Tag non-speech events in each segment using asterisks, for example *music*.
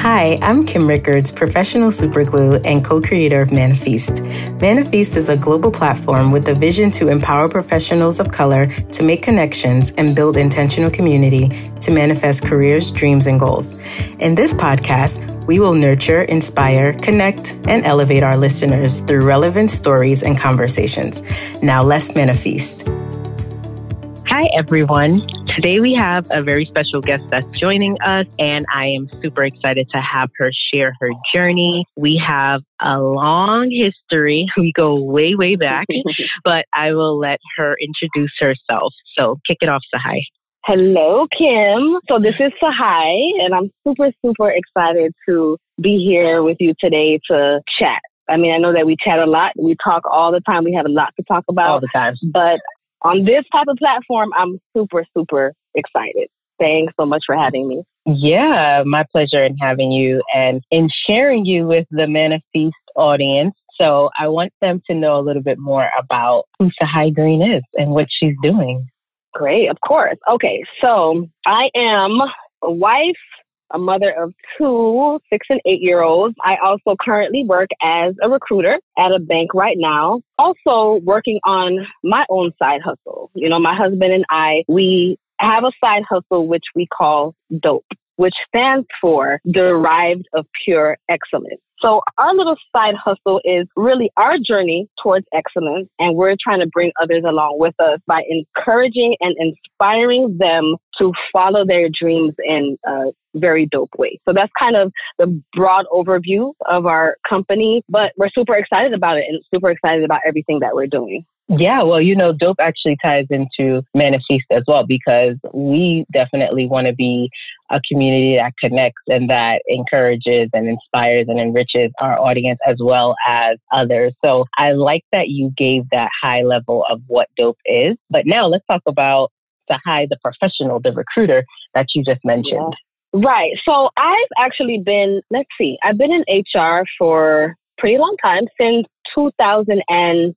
Hi, I'm Kim Rickards, professional superglue and co creator of Manifest. Manifest is a global platform with a vision to empower professionals of color to make connections and build intentional community to manifest careers, dreams, and goals. In this podcast, we will nurture, inspire, connect, and elevate our listeners through relevant stories and conversations. Now, let's manifest. Hi, everyone. Today we have a very special guest that's joining us, and I am super excited to have her share her journey. We have a long history. *laughs* We go way, way back, *laughs* but I will let her introduce herself. So kick it off, Sahai. Hello, Kim. So this is Sahai, and I'm super, super excited to be here with you today to chat. I mean, I know that we chat a lot. We talk all the time. We have a lot to talk about. All the time. But on this type of platform, I'm super, super excited. Thanks so much for having me. Yeah, my pleasure in having you and in sharing you with the Manifest audience. So I want them to know a little bit more about who Sahai Green is and what she's doing. Great, of course. Okay, so I am a wife, a mother of two, six and eight year olds. I also currently work as a recruiter at a bank right now. Also working on my own side hustle. You know, my husband and I, we have a side hustle which we call DOPE, which stands for Derived of Pure Excellence. So our little side hustle is really our journey towards excellence. And we're trying to bring others along with us by encouraging and inspiring them to follow their dreams in a very dope way. So that's kind of the broad overview of our company, but we're super excited about it and super excited about everything that we're doing. Yeah, well, you know, dope actually ties into Manifest as well because we definitely want to be a community that connects and that encourages and inspires and enriches our audience as well as others. So I like that you gave that high level of what dope is. But now let's talk about the high, the professional, the recruiter that you just mentioned. Yeah. Right. So I've actually been, let's see, I've been in HR for pretty long time since 2007.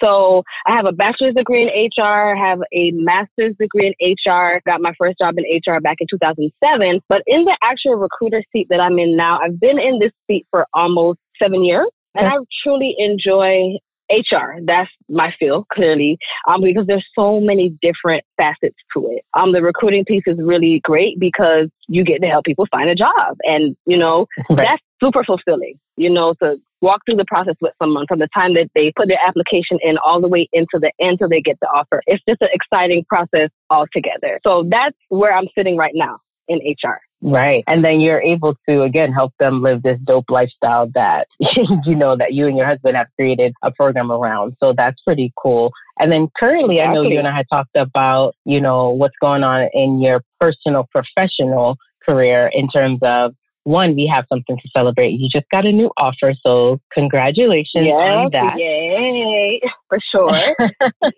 So I have a bachelor's degree in HR, have a master's degree in HR, got my first job in HR back in 2007. But in the actual recruiter seat that I'm in now, I've been in this seat for almost seven years. And I truly enjoy HR. That's my field, clearly, um, because there's so many different facets to it. Um, the recruiting piece is really great because you get to help people find a job. And, you know, right. that's super fulfilling, you know, to walk through the process with someone from the time that they put their application in all the way into the end till they get the offer. It's just an exciting process altogether. So that's where I'm sitting right now in HR. Right. And then you're able to, again, help them live this dope lifestyle that, *laughs* you know, that you and your husband have created a program around. So that's pretty cool. And then currently, I know you and I had talked about, you know, what's going on in your personal, professional career in terms of one, we have something to celebrate. You just got a new offer, so congratulations yes, on that. Yay, for sure. *laughs*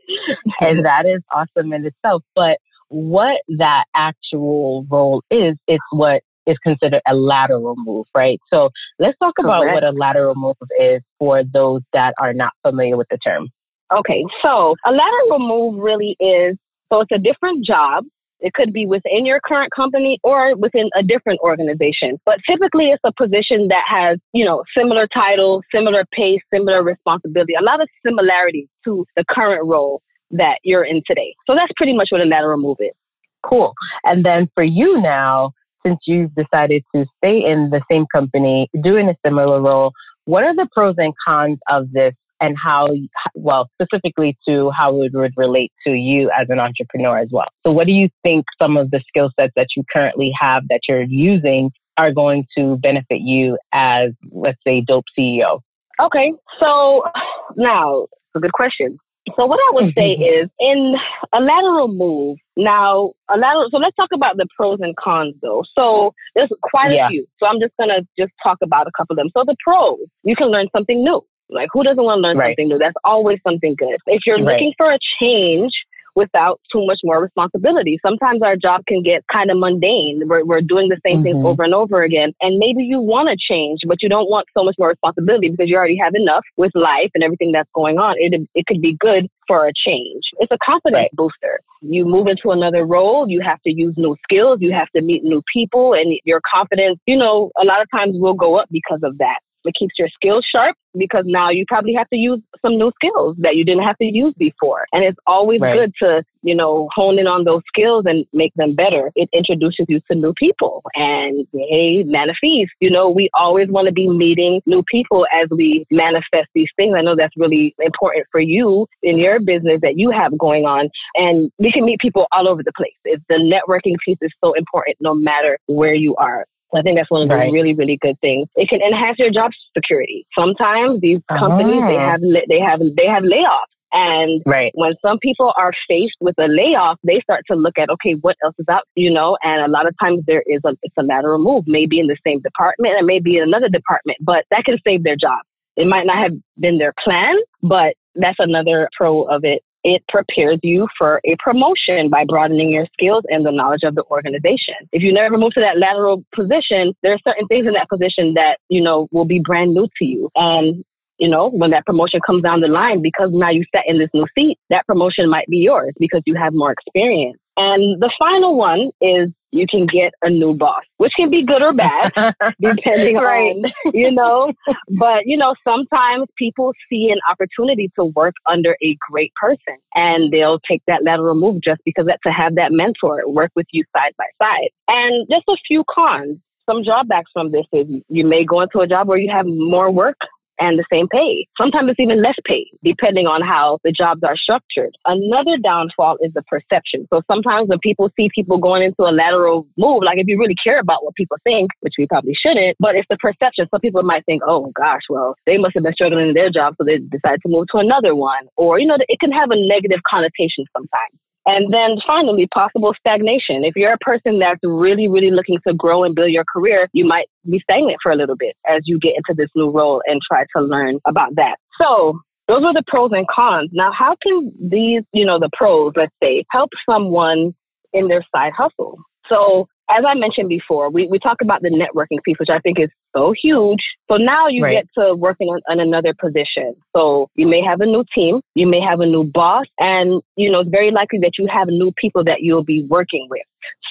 and that is awesome in itself. But what that actual role is, it's what is considered a lateral move, right? So let's talk Correct. about what a lateral move is for those that are not familiar with the term. Okay, so a lateral move really is so it's a different job. It could be within your current company or within a different organization. But typically it's a position that has, you know, similar title, similar pay, similar responsibility, a lot of similarities to the current role that you're in today. So that's pretty much what a lateral move is. Cool. And then for you now, since you've decided to stay in the same company, doing a similar role, what are the pros and cons of this and how, well, specifically to how it would relate to you as an entrepreneur as well? So, what do you think some of the skill sets that you currently have that you're using are going to benefit you as, let's say, Dope CEO? Okay, so now, a good question. So what I would say mm-hmm. is in a lateral move, now a lateral so let's talk about the pros and cons though. So there's quite a few. So I'm just gonna just talk about a couple of them. So the pros, you can learn something new. Like who doesn't want to learn right. something new? That's always something good. If you're right. looking for a change without too much more responsibility. Sometimes our job can get kind of mundane. We're, we're doing the same mm-hmm. things over and over again. And maybe you want to change, but you don't want so much more responsibility because you already have enough with life and everything that's going on. It, it could be good for a change. It's a confidence right. booster. You move into another role, you have to use new skills, you have to meet new people, and your confidence, you know, a lot of times will go up because of that. It keeps your skills sharp because now you probably have to use some new skills that you didn't have to use before. And it's always right. good to, you know, hone in on those skills and make them better. It introduces you to new people. And hey, manifest, you know, we always want to be meeting new people as we manifest these things. I know that's really important for you in your business that you have going on. And we can meet people all over the place. It's the networking piece is so important no matter where you are. I think that's one of the right. really, really good things. It can enhance your job security. Sometimes these companies uh-huh. they have they have they have layoffs. And right. when some people are faced with a layoff, they start to look at, okay, what else is out, you know? And a lot of times there is a, it's a lateral move, maybe in the same department and maybe in another department, but that can save their job. It might not have been their plan, but that's another pro of it it prepares you for a promotion by broadening your skills and the knowledge of the organization. If you never move to that lateral position, there are certain things in that position that, you know, will be brand new to you. And you know, when that promotion comes down the line, because now you sat in this new seat, that promotion might be yours because you have more experience. And the final one is you can get a new boss, which can be good or bad, *laughs* depending right. on, you know. But, you know, sometimes people see an opportunity to work under a great person and they'll take that lateral move just because that, to have that mentor work with you side by side. And just a few cons. Some drawbacks from this is you may go into a job where you have more work and the same pay. Sometimes it's even less pay, depending on how the jobs are structured. Another downfall is the perception. So sometimes when people see people going into a lateral move, like if you really care about what people think, which we probably shouldn't, but it's the perception. Some people might think, oh gosh, well, they must have been struggling in their job, so they decided to move to another one. Or, you know, it can have a negative connotation sometimes. And then finally, possible stagnation. If you're a person that's really, really looking to grow and build your career, you might be stagnant for a little bit as you get into this new role and try to learn about that. So those are the pros and cons. Now, how can these, you know, the pros, let's say, help someone in their side hustle? So as I mentioned before, we, we talk about the networking piece, which I think is so huge. So now you right. get to working on, on, another position. So you may have a new team, you may have a new boss, and you know it's very likely that you have new people that you'll be working with.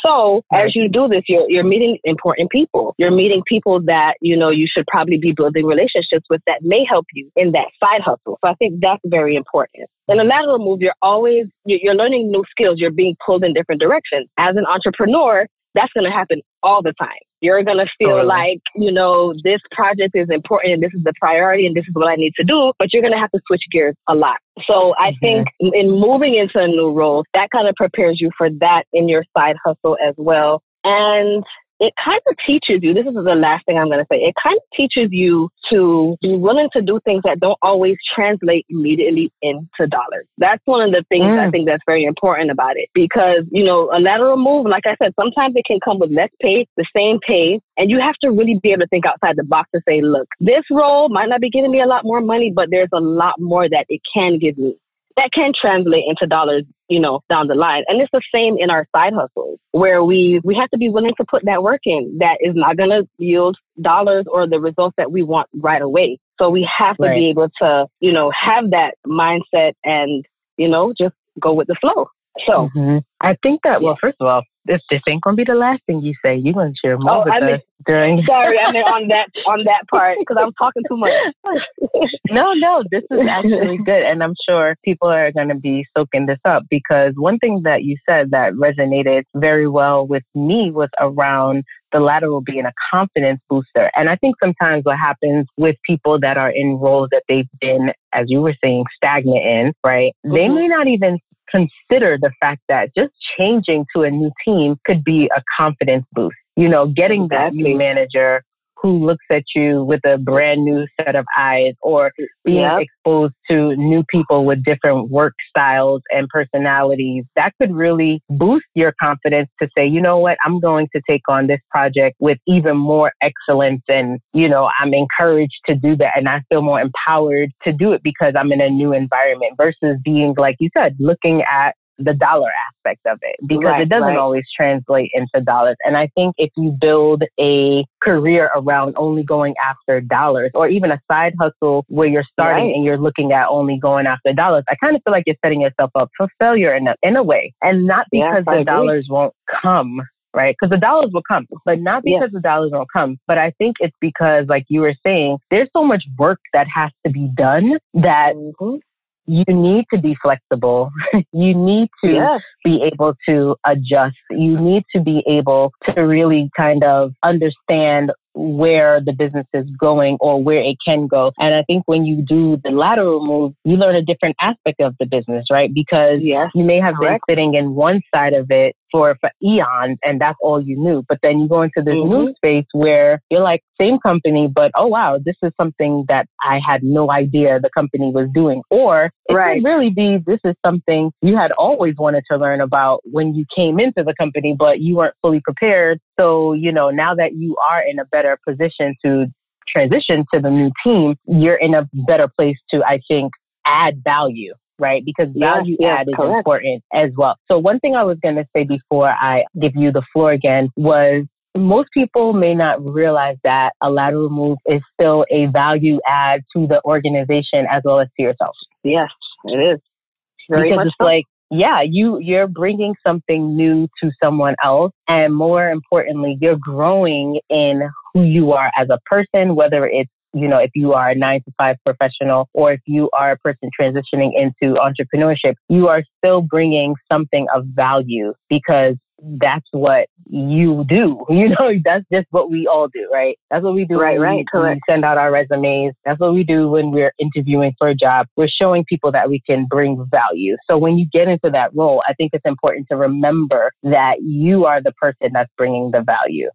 So right. as you do this, you're you're meeting important people. You're meeting people that you know you should probably be building relationships with that may help you in that side hustle. So I think that's very important. In a lateral move, you're always you're learning new skills. You're being pulled in different directions. As an entrepreneur, that's going to happen all the time. You're going to feel like, you know, this project is important and this is the priority and this is what I need to do, but you're going to have to switch gears a lot. So I mm-hmm. think in moving into a new role, that kind of prepares you for that in your side hustle as well. And it kind of teaches you, this is the last thing I'm going to say, it kind of teaches you to be willing to do things that don't always translate immediately into dollars. That's one of the things mm. I think that's very important about it because, you know, a lateral move, like I said, sometimes it can come with less pay, the same pay, and you have to really be able to think outside the box and say, look, this role might not be giving me a lot more money, but there's a lot more that it can give me that can translate into dollars, you know, down the line. And it's the same in our side hustles where we, we have to be willing to put that work in that is not going to yield dollars or the results that we want right away. So we have to right. be able to, you know, have that mindset and, you know, just go with the flow. So mm-hmm. I think that, well, first of all, this this ain't gonna be the last thing you say. You're gonna share more oh, with I mean, us during. *laughs* sorry, I mean on that on that part because I'm talking too much. *laughs* no, no, this is actually good, and I'm sure people are gonna be soaking this up because one thing that you said that resonated very well with me was around the lateral being a confidence booster. And I think sometimes what happens with people that are in roles that they've been, as you were saying, stagnant in, right? Mm-hmm. They may not even consider the fact that just changing to a new team could be a confidence boost. You know, getting that new manager who looks at you with a brand new set of eyes or being yep. exposed to new people with different work styles and personalities, that could really boost your confidence to say, you know what, I'm going to take on this project with even more excellence. And, you know, I'm encouraged to do that. And I feel more empowered to do it because I'm in a new environment versus being, like you said, looking at the dollar aspect of it because Right, it doesn't right. always translate into dollars. And I think if you build a career around only going after dollars or even a side hustle where you're starting Right. and you're looking at only going after dollars, I kind of feel like you're setting yourself up for failure in a, in a way. And not because I the dollars won't come. Right? Because the dollars will come, but not Yes. because the dollars won't come. But I think it's because, like you were saying, there's so much work that has to be done that Mhm. You need to be flexible. *laughs* you need to Yes. be able to adjust. You need to be able to really kind of understand where the business is going or where it can go. And I think when you do the lateral move, you learn a different aspect of the business, right? Because Yes. you may have Correct. been sitting in one side of it for, for eons and that's all you knew. But then you go into this new Mhm. space where you're like, same company, but oh wow, this is something that I had no idea the company was doing. Or it Right. could really be this is something you had always wanted to learn about when you came into the company, but you weren't fully prepared. So, you know, now that you are in a better position to transition to the new team, you're in a better place to, I think, add value, right? Because value yes, add is correct. important as well. So one thing I was going to say before I give you the floor again was most people may not realize that a lateral move is still a value add to the organization as well as to yourself. Yes, it is. Very because it's so. like, yeah, you you're bringing something new to someone else, and more importantly, you're growing in who you are as a person, whether it's you know, if you are a nine to five professional or if you are a person transitioning into entrepreneurship, you are still bringing something of value because that's what you do. *laughs* You know, that's just what we all do, right? That's what we do. Right, when right, we, correct. we send out our resumes. That's what we do when we're interviewing for a job. We're showing people that we can bring value. So when you get into that role, I think it's important to remember that you are the person that's bringing the value.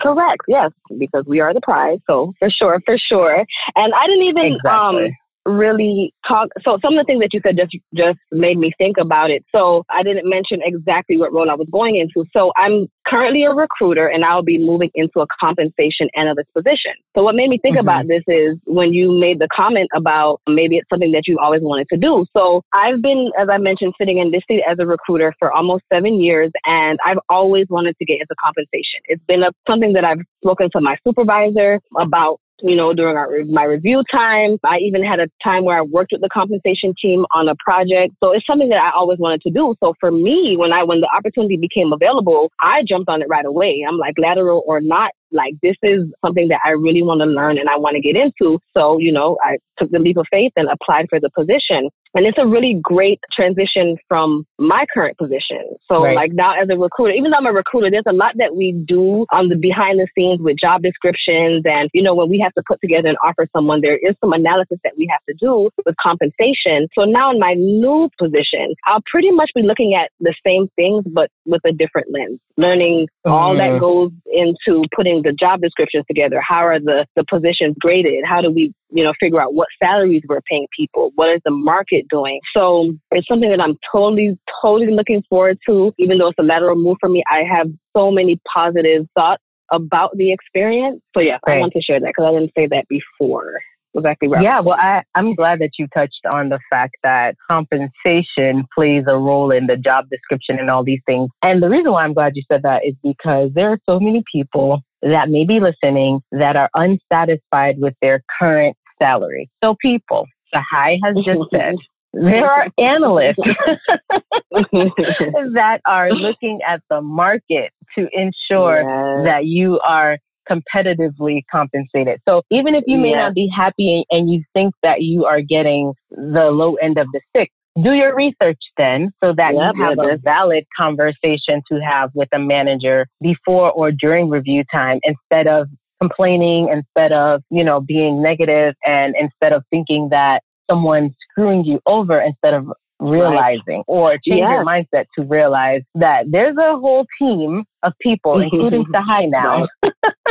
Correct. Yes, because we are the prize. So for sure, for sure. And I didn't even um Exactly. Really talk. So some of the things that you said just just made me think about it. So I didn't mention exactly what role I was going into. So I'm currently a recruiter, and I'll be moving into a compensation analyst position. So what made me think Mhm. about this is when you made the comment about maybe it's something that you've always wanted to do. So I've been, as I mentioned, sitting in this seat as a recruiter for almost seven years, and I've always wanted to get into compensation. It's been a, something that I've spoken to my supervisor about you know, during our, my review time. I even had a time where I worked with the compensation team on a project. So it's something that I always wanted to do. So for me, when I, when the opportunity became available, I jumped on it right away. I'm like lateral or not, like this is something that I really want to learn and I want to get into. So, you know, I took the leap of faith and applied for the position. And it's a really great transition from my current position. So Right. like now as a recruiter, even though I'm a recruiter, there's a lot that we do on the behind the scenes with job descriptions. And, you know, when we have to put together and offer someone, there is some analysis that we have to do with compensation. So now in my new position, I'll pretty much be looking at the same things, but with a different lens, learning all that Mhm. goes into putting the job descriptions together. How are the, the positions graded? How do we, you know, figure out what salaries we're paying people? What is the market doing? So it's something that I'm totally, totally looking forward to. Even though it's a lateral move for me, I have so many positive thoughts about the experience. So yeah, I want to share that because I didn't say that before. Exactly right. Yeah, well, I, I'm glad that you touched on the fact that compensation plays a role in the job description and all these things. And the reason why I'm glad you said that is because there are so many people that may be listening that are unsatisfied with their current salary. So, people, Sahai has just *laughs* said, there are analysts *laughs* that are looking at the market to ensure Yes. that you are competitively compensated. So even if you may Yes. not be happy and you think that you are getting the low end of the stick, do your research then so that Yep, you have a valid conversation to have with a manager before or during review time instead of complaining, instead of, you know, being negative and instead of thinking that someone's screwing you over instead of realizing or change your mindset to realize that there's a whole team of people, including *laughs* Sahai now,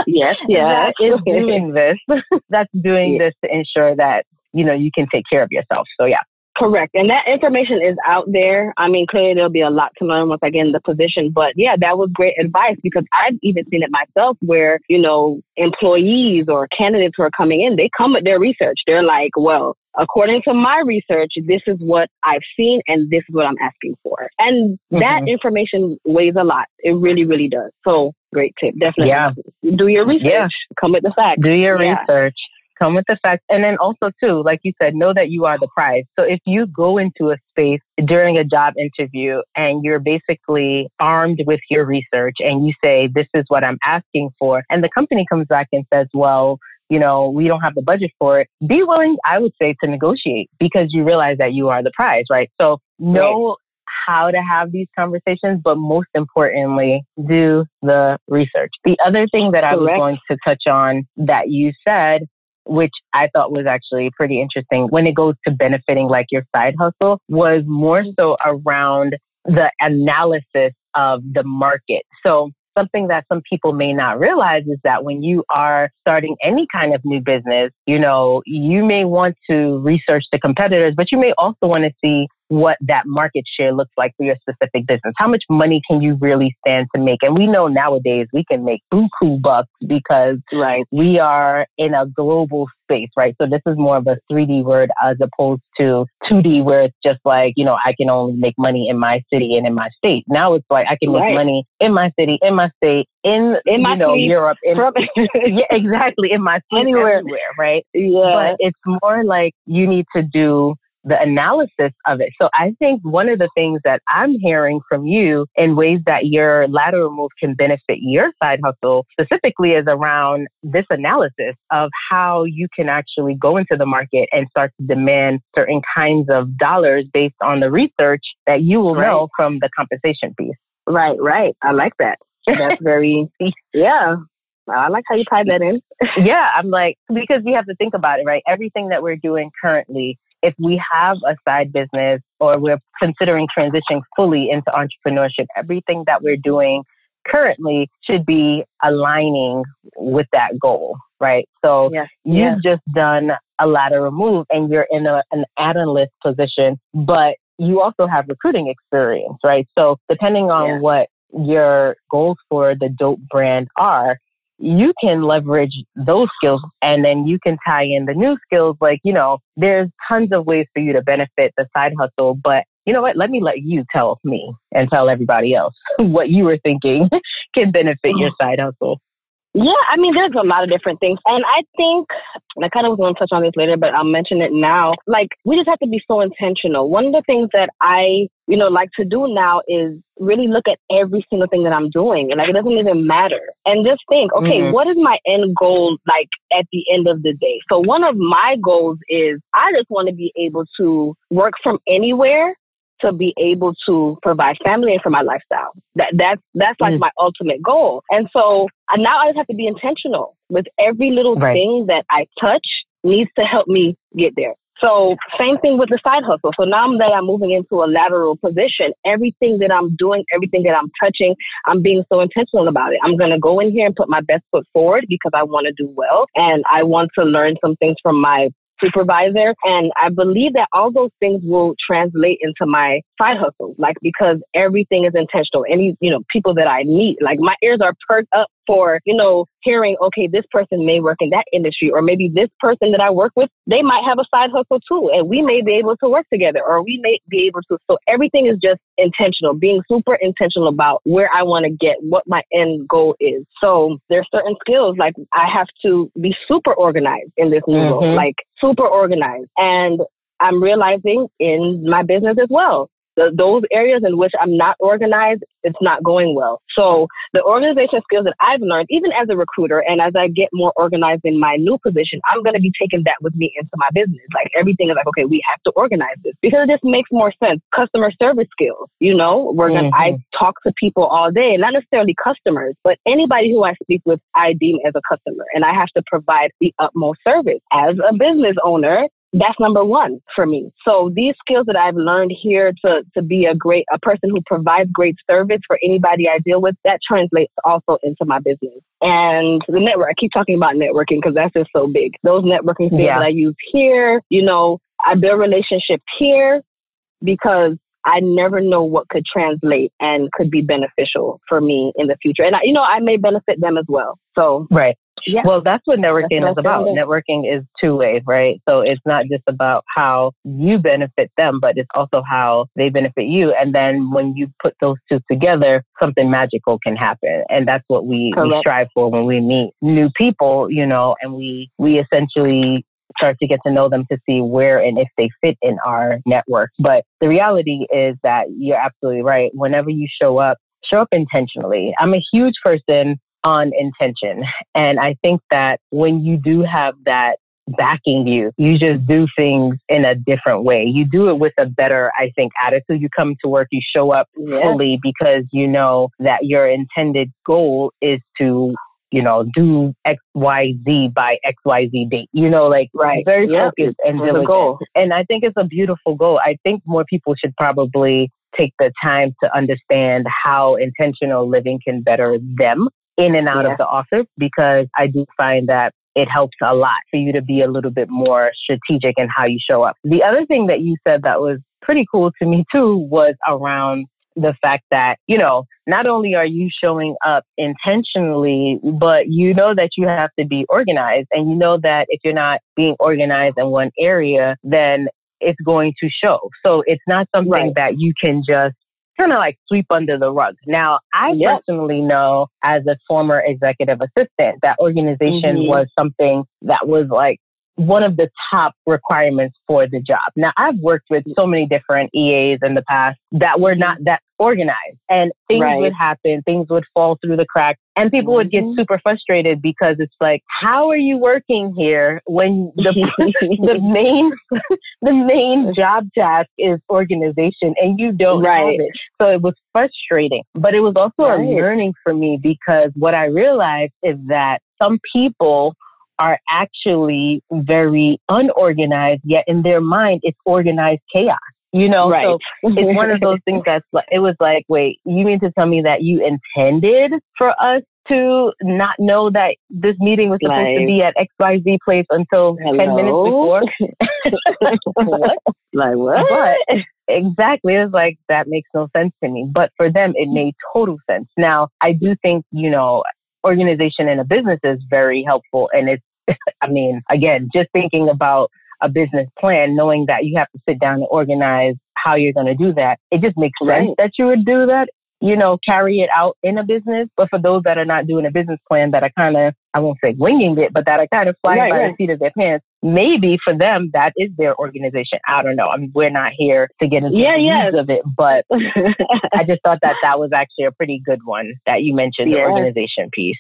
yes, *laughs* yes. that is *laughs* doing this, that's doing Yeah. this to ensure that, you know, you can take care of yourself. So yeah. Correct. And that information is out there. I mean, clearly there'll be a lot to learn once I get in the position. But yeah, that was great advice because I've even seen it myself where, you know, employees or candidates who are coming in, they come with their research. They're like, well, according to my research, this is what I've seen and this is what I'm asking for. And mm-hmm. that information weighs a lot. It really, really does. So great tip. Definitely. Yeah. Do your research. Yeah. Come with the facts. Do your yeah. research. Come with the facts. And then also too, like you said, know that you are the prize. So if you go into a space during a job interview and you're basically armed with your research and you say, this is what I'm asking for. And the company comes back and says, well, you know, we don't have the budget for it, be willing, I would say, to negotiate because you realize that you are the prize, right? So know right. how to have these conversations, but most importantly, do the research. The other thing that I was going to touch on that you said which I thought was actually pretty interesting when it goes to benefiting like your side hustle was more mm-hmm. so around the analysis of the market. So something that some people may not realize is that when you are starting any kind of new business, you know, you may want to research the competitors, but you may also want to see what that market share looks like for your specific business. How much money can you really stand to make? And we know nowadays we can make buku bucks because right. we are in a global space, right? So this is more of a 3D word as opposed to 2D where it's just like, you know, I can only make money in my city and in my state. Now it's like I can make right. money in my city, in my state, in, in my you know, Europe, in, *laughs* yeah, exactly, in my anywhere, everywhere, right? Yeah. But it's more like you need to do the analysis of it. So I think one of the things that I'm hearing from you in ways that your lateral move can benefit your side hustle specifically is around this analysis of how you can actually go into the market and start to demand certain kinds of dollars based on the research that you will right. know from the compensation piece. Right, right. I like that. That's *laughs* very, yeah. I like how you tie that in. yeah, I'm like, because we have to think about it, right? Everything that we're doing currently if we have a side business or we're considering transitioning fully into entrepreneurship, everything that we're doing currently should be aligning with that goal, right? So yes. you've yes. just done a lateral move and you're in a, an analyst position, but you also have recruiting experience, right? So depending on yeah. what your goals for the dope brand are, you can leverage those skills and then you can tie in the new skills. Like, you know, there's tons of ways for you to benefit the side hustle, but you know what? Let me let you tell me and tell everybody else *laughs* what you were thinking *laughs* can benefit your oh. side hustle. Yeah, I mean, there's a lot of different things. And I think, and I kind of was going to touch on this later, but I'll mention it now. Like, we just have to be so intentional. One of the things that I, you know, like to do now is really look at every single thing that I'm doing. And like, it doesn't even matter. And just think, okay, mm-hmm. what is my end goal like at the end of the day? So one of my goals is I just want to be able to work from anywhere to be able to provide family and for my lifestyle. That that's that's like mm. my ultimate goal. And so now I just have to be intentional with every little right. thing that I touch needs to help me get there. So same thing with the side hustle. So now that I'm moving into a lateral position, everything that I'm doing, everything that I'm touching, I'm being so intentional about it. I'm going to go in here and put my best foot forward because I want to do well and I want to learn some things from my supervisor. And I believe that all those things will translate into my side hustle, like because everything is intentional. Any, you know, people that I meet, like my ears are perked up for, you know, hearing, okay, this person may work in that industry, or maybe this person that I work with, they might have a side hustle too, and we may be able to work together, or we may be able to. So everything is just intentional, being super intentional about where I want to get, what my end goal is. So there's certain skills, like I have to be super organized in this new mm-hmm. role, like super organized. And I'm realizing in my business as well the, those areas in which I'm not organized, it's not going well. So the organization skills that I've learned, even as a recruiter, and as I get more organized in my new position, I'm going to be taking that with me into my business. Like everything is like, okay, we have to organize this because it just makes more sense. Customer service skills, you know, where mm-hmm. I talk to people all day, not necessarily customers, but anybody who I speak with, I deem as a customer, and I have to provide the utmost service as a business owner that's number one for me. So these skills that I've learned here to, to be a great, a person who provides great service for anybody I deal with, that translates also into my business. And the network, I keep talking about networking because that's just so big. Those networking skills yeah. that I use here, you know, I build relationships here because I never know what could translate and could be beneficial for me in the future. And I, you know, I may benefit them as well. So right. Yeah. Well, that's what networking that's is about. Networking is two way, right? So it's not just about how you benefit them, but it's also how they benefit you. And then when you put those two together, something magical can happen. And that's what we, we strive for when we meet new people, you know, and we, we essentially start to get to know them to see where and if they fit in our network. But the reality is that you're absolutely right. Whenever you show up, show up intentionally. I'm a huge person on intention. And I think that when you do have that backing you, you just do things in a different way. You do it with a better, I think, attitude. You come to work, you show up yeah. fully because you know that your intended goal is to you know, do X, Y, Z by X, Y, Z date. You know, like right. very focused and diligent. Goal. And I think it's a beautiful goal. I think more people should probably take the time to understand how intentional living can better them in and out yeah. of the office because I do find that it helps a lot for you to be a little bit more strategic in how you show up. The other thing that you said that was pretty cool to me too was around the fact that, you know, not only are you showing up intentionally, but you know that you have to be organized. And you know that if you're not being organized in one area, then it's going to show. So it's not something right. that you can just kind of like sweep under the rug. Now, I yep. personally know as a former executive assistant that organization mm-hmm. was something that was like one of the top requirements for the job. Now, I've worked with so many different EAs in the past that were not that organized and things right. would happen, things would fall through the cracks and people would get mm-hmm. super frustrated because it's like, how are you working here when the, *laughs* the main, *laughs* the main job task is organization and you don't right. have it. So it was frustrating, but it was also right. a learning for me because what I realized is that some people are actually very unorganized, yet in their mind, it's organized chaos. You know, right. so it's one of those things that's like, it was like, wait, you mean to tell me that you intended for us to not know that this meeting was supposed like, to be at XYZ place until hello? 10 minutes before? *laughs* what? Like what? *laughs* But exactly. was like, that makes no sense to me. But for them, it made total sense. Now, I do think, you know, organization in a business is very helpful and it's *laughs* I mean, again, just thinking about a business plan, knowing that you have to sit down and organize how you're going to do that, it just makes right. sense that you would do that you know, carry it out in a business. But for those that are not doing a business plan that are kind of, I won't say winging it, but that are kind of flying right, by right. the seat of their pants, maybe for them that is their organization. I don't know. I mean, we're not here to get into yeah, the yeah. of it, but *laughs* I just thought that that was actually a pretty good one that you mentioned, yeah. the organization piece.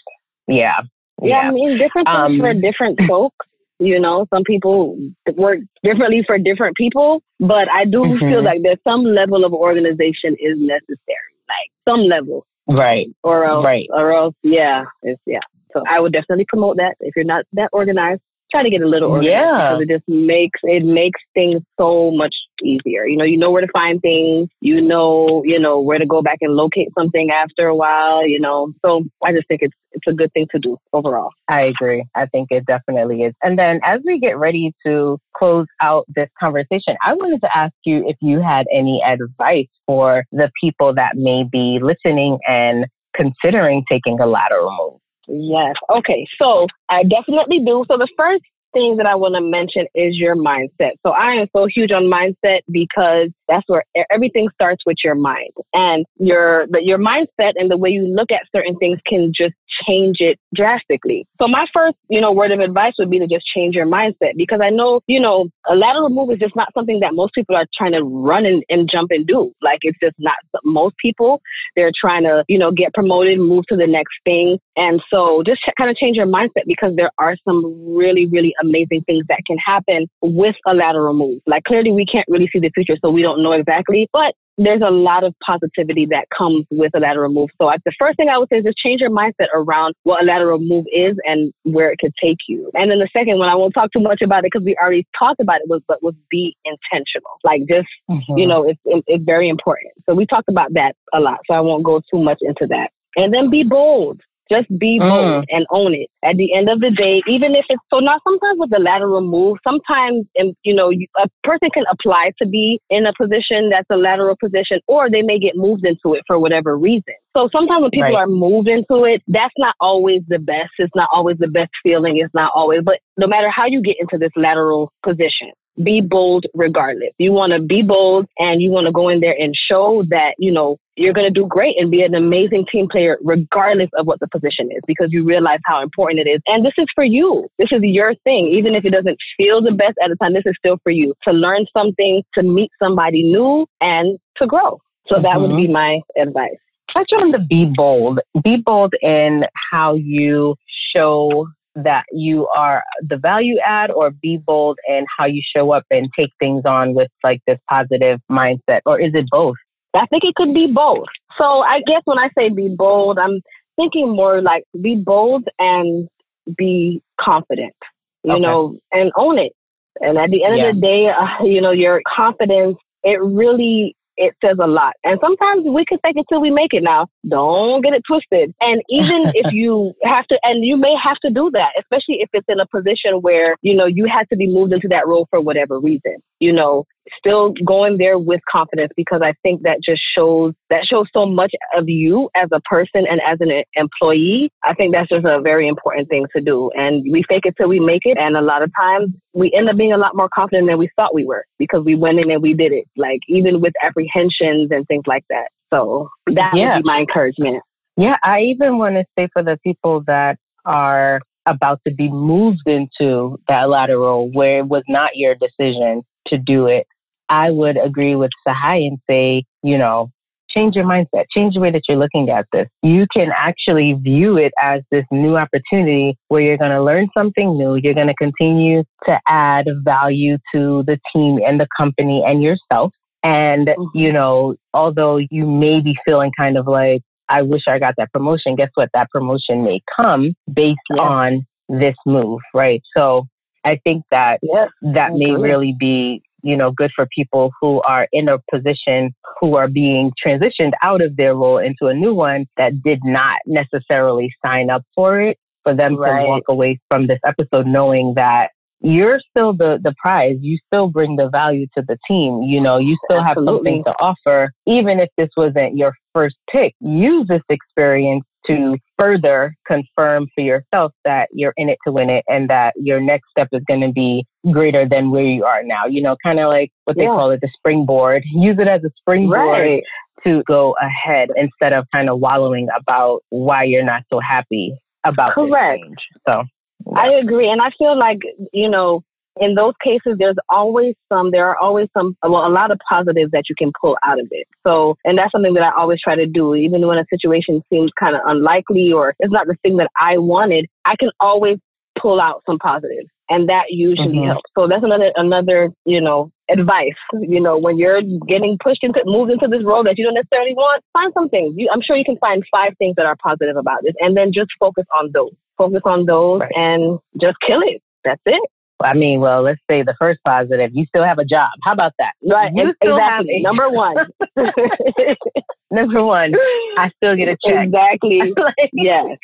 Yeah. Yeah, I mean, different things um, for different *clears throat* folks. You know, some people work differently for different people, but I do mm-hmm. feel like there's some level of organization is necessary like some level. Right. Or else, right. or else, yeah, it's, yeah. So I would definitely promote that. If you're not that organized, try to get a little organized yeah. because it just makes it makes things so much easier. You know, you know where to find things. You know, you know where to go back and locate something after a while. You know, so I just think it's it's a good thing to do overall. I agree. I think it definitely is. And then as we get ready to close out this conversation, I wanted to ask you if you had any advice for the people that may be listening and considering taking a lateral move. Yes. Okay. So I definitely do. So the first thing that I want to mention is your mindset. So I am so huge on mindset because that's where everything starts with your mind and your your mindset and the way you look at certain things can just change it drastically. So my first, you know, word of advice would be to just change your mindset because I know, you know, a lateral move is just not something that most people are trying to run and, and jump and do. Like it's just not most people. They're trying to, you know, get promoted, move to the next thing. And so just kind of change your mindset because there are some really, really amazing things that can happen with a lateral move. Like clearly we can't really see the future, so we don't know exactly, but there's a lot of positivity that comes with a lateral move. So the first thing I would say is just change your mindset around what a lateral move is and where it could take you. And then the second one, I won't talk too much about it because we already talked about it, was but was be intentional. Like just mm-hmm. you know, it's it's very important. So we talked about that a lot. So I won't go too much into that. And then be bold Just be mm. bold and own it. At the end of the day, even if it's so now sometimes with the lateral move, sometimes and you know a person can apply to be in a position that's a lateral position, or they may get moved into it for whatever reason. So sometimes when people right. are moved into it, that's not always the best. It's not always the best feeling. It's not always, but no matter how you get into this lateral position, be bold regardless. You want to be bold and you want to go in there and show that, you know, you're going to do great and be an amazing team player regardless of what the position is because you realize how important it is. And this is for you. This is your thing. Even if it doesn't feel the best at the time, this is still for you to learn something, to meet somebody new and to grow. So mm-hmm. that would be mm-hmm. my advice. Touch on the be bold. Be bold in how you show that you are the value add or be bold in how you show up and take things on with like this positive mindset or is it both i think it could be both so i guess when i say be bold i'm thinking more like be bold and be confident you okay. know and own it and at the end yeah. of the day uh, you know your confidence it really it says a lot. And sometimes we can take it till we make it now. Don't get it twisted. And even if *laughs* you have to, and you may have to do that, especially if it's in a position where, you know, you had to be moved into that role for whatever reason, you know, still going there with confidence because I think that just shows that shows so much of you as a person and as an employee. I think that's just a very important thing to do. And we fake it till we make it. And a lot of times we end up being a lot more confident than we thought we were because we went in and we did it. Like even with apprehensions and things like that. So that yeah. would be my encouragement. Yeah, I even want to say for the people that are about to be moved into that lateral where it was not your decision to do it, I would agree with Sahai and say, you know, change your mindset, change the way that you're looking at this. You can actually view it as this new opportunity where you're going to learn something new. You're going to continue to add value to the team and the company and yourself. And, mm-hmm. you know, although you may be feeling kind of like, I wish I got that promotion, guess what? That promotion may come based yeah. on this move, right? So I think that yeah, that may really be you know, good for people who are in a position who are being transitioned out of their role into a new one that did not necessarily sign up for it, for them right. to walk away from this episode knowing that you're still the, the prize. You still bring the value to the team. You know, you still Absolutely. have something to offer, even if this wasn't your first pick. Use this experience to further confirm for yourself that you're in it to win it and that your next step is going to be greater than where you are now. You know, kind of like what they yeah. call it, the springboard. Use it as a springboard right. to go ahead instead of kind of wallowing about why you're not so happy about Correct. change. So yeah. I agree. And I feel like, you know, in those cases, there's always some, there are always some, well, a lot of positives that you can pull out of it. So, and that's something that I always try to do, even when a situation seems kind of unlikely or it's not the thing that I wanted, I can always pull out some positives. And that usually mm-hmm. helps. So that's another, another, you know, advice. You know, when you're getting pushed into, moved into this role that you don't necessarily want, find some things. You, I'm sure you can find five things that are positive about this and then just focus on those. Focus on those right. and just kill it. That's it. I mean, well, let's say the first positive, you still have a job. How about that? Right. You exactly. *laughs* Number one. *laughs* Number one, I still get a check. Exactly. *laughs* like, yes.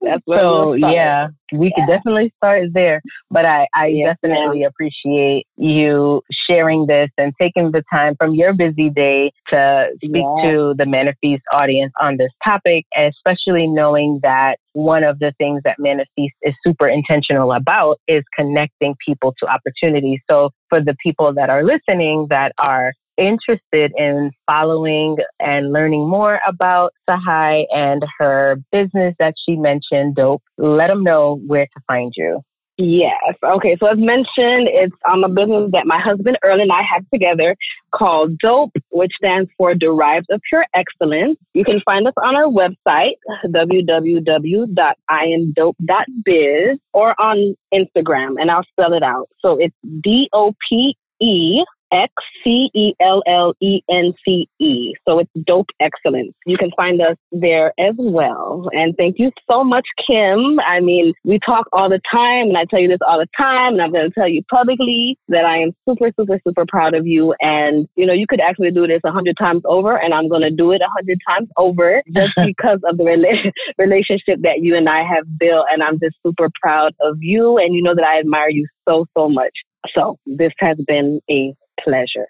That's so yeah, we yeah. could definitely start there. But I, I definitely appreciate you sharing this and taking the time from your busy day to speak yeah. to the Manifest audience on this topic, especially knowing that one of the things that Manifest is super intentional about is connecting people to opportunities. So for the people that are listening that are interested in following and learning more about Sahai and her business that she mentioned, Dope, let them know where to find you. Yes. Okay. So as mentioned, it's um, a business that my husband Earl and I have together called DOPE, which stands for Derived of Pure Excellence. You can find us on our website, www.iamdope.biz, or on Instagram, and I'll spell it out. So it's D O P E X C E L L E N C E. So it's Dope Excellence. You can find us there as well. And thank you so much, Kim. I mean, we talk all the time, and I tell you this all the time, and I'm going to tell you publicly that I am super, super, super proud of you. And, you know, you could actually do this a hundred times over, and I'm going to do it a hundred times over *laughs* just because of the rela- relationship that you and I have built. And I'm just super proud of you. And you know that I admire you so, so much. So this has been a pleasure.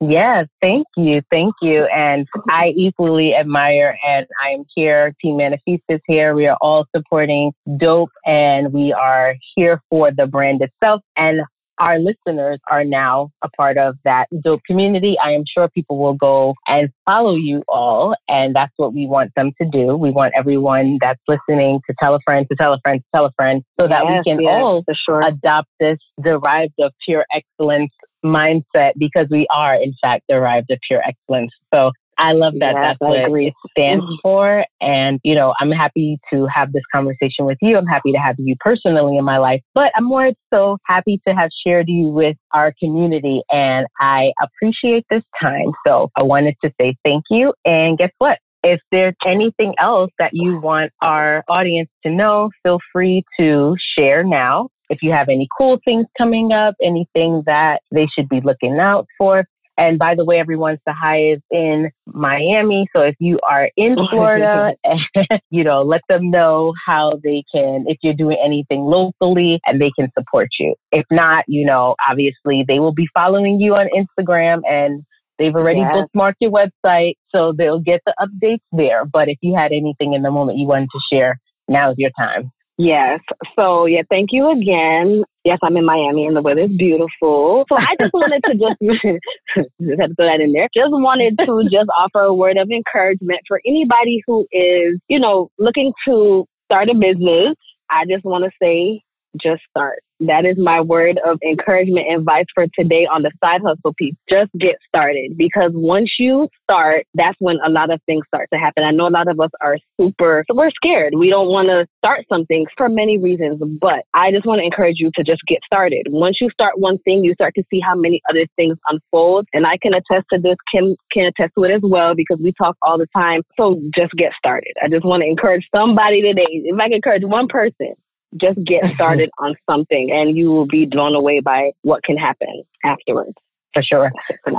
Yes, thank you. Thank you. And I equally admire and I am here. Team Manifest is here. We are all supporting Dope and we are here for the brand itself. And our listeners are now a part of that dope community. I am sure people will go and follow you all. And that's what we want them to do. We want everyone that's listening to tell a friend, to tell a friend, to tell a friend so that yes, we can yes, all sure. adopt this derived of pure excellence mindset because we are in fact derived of pure excellence. So I love that. Yes, That's what agree. it stands mm-hmm. for. And, you know, I'm happy to have this conversation with you. I'm happy to have you personally in my life, but I'm more so happy to have shared you with our community. And I appreciate this time. So I wanted to say thank you. And guess what? If there's anything else that you want our audience to know, feel free to share now. If you have any cool things coming up, anything that they should be looking out for. And by the way, everyone, Sahai is in Miami. So if you are in oh, *laughs* Florida, *laughs* you know, let them know how they can, if you're doing anything locally and they can support you. If not, you know, obviously they will be following you on Instagram and They've already bookmarked your website, so they'll get the updates there. But if you had anything in the moment you wanted to share, now's your time. Yes. So yeah, thank you again. Yes, I'm in Miami and the weather is beautiful. So I just wanted to just *laughs* just had to throw that in there. Just wanted to just offer a word of encouragement for anybody who is, you know, looking to start a business. I just want to say just start. That is my word of encouragement and advice for today on the side hustle piece. Just get started because once you start, that's when a lot of things start to happen. I know a lot of us are super, we're scared. We don't want to start something for many reasons, but I just want to encourage you to just get started. Once you start one thing, you start to see how many other things unfold. And I can attest to this. Kim can attest to it as well because we talk all the time. So just get started. I just want to encourage somebody today. If I can encourage one person, just get mm-hmm. started on something and you will be blown away by what can happen afterwards. For sure.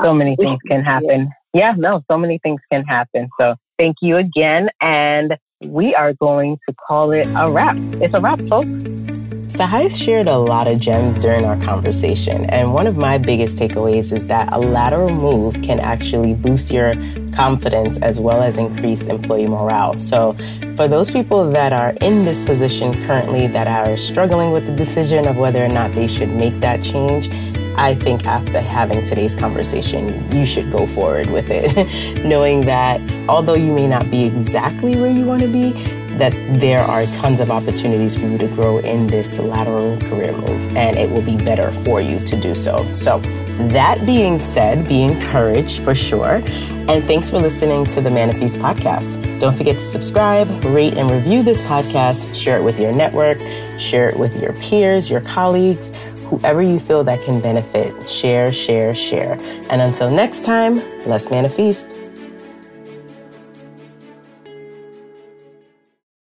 So many things can happen. Yeah, no, so many things can happen. So thank you again. And we are going to call it a wrap. It's a wrap, folks. Sahai shared a lot of gems during our conversation. And one of my biggest takeaways is that a lateral move can actually boost your confidence as well as increase employee morale. So, for those people that are in this position currently that are struggling with the decision of whether or not they should make that change, I think after having today's conversation, you should go forward with it, *laughs* knowing that although you may not be exactly where you want to be, that there are tons of opportunities for you to grow in this lateral career move, and it will be better for you to do so. So, that being said, be encouraged for sure. And thanks for listening to the Manifest podcast. Don't forget to subscribe, rate, and review this podcast. Share it with your network, share it with your peers, your colleagues, whoever you feel that can benefit. Share, share, share. And until next time, let's manifest.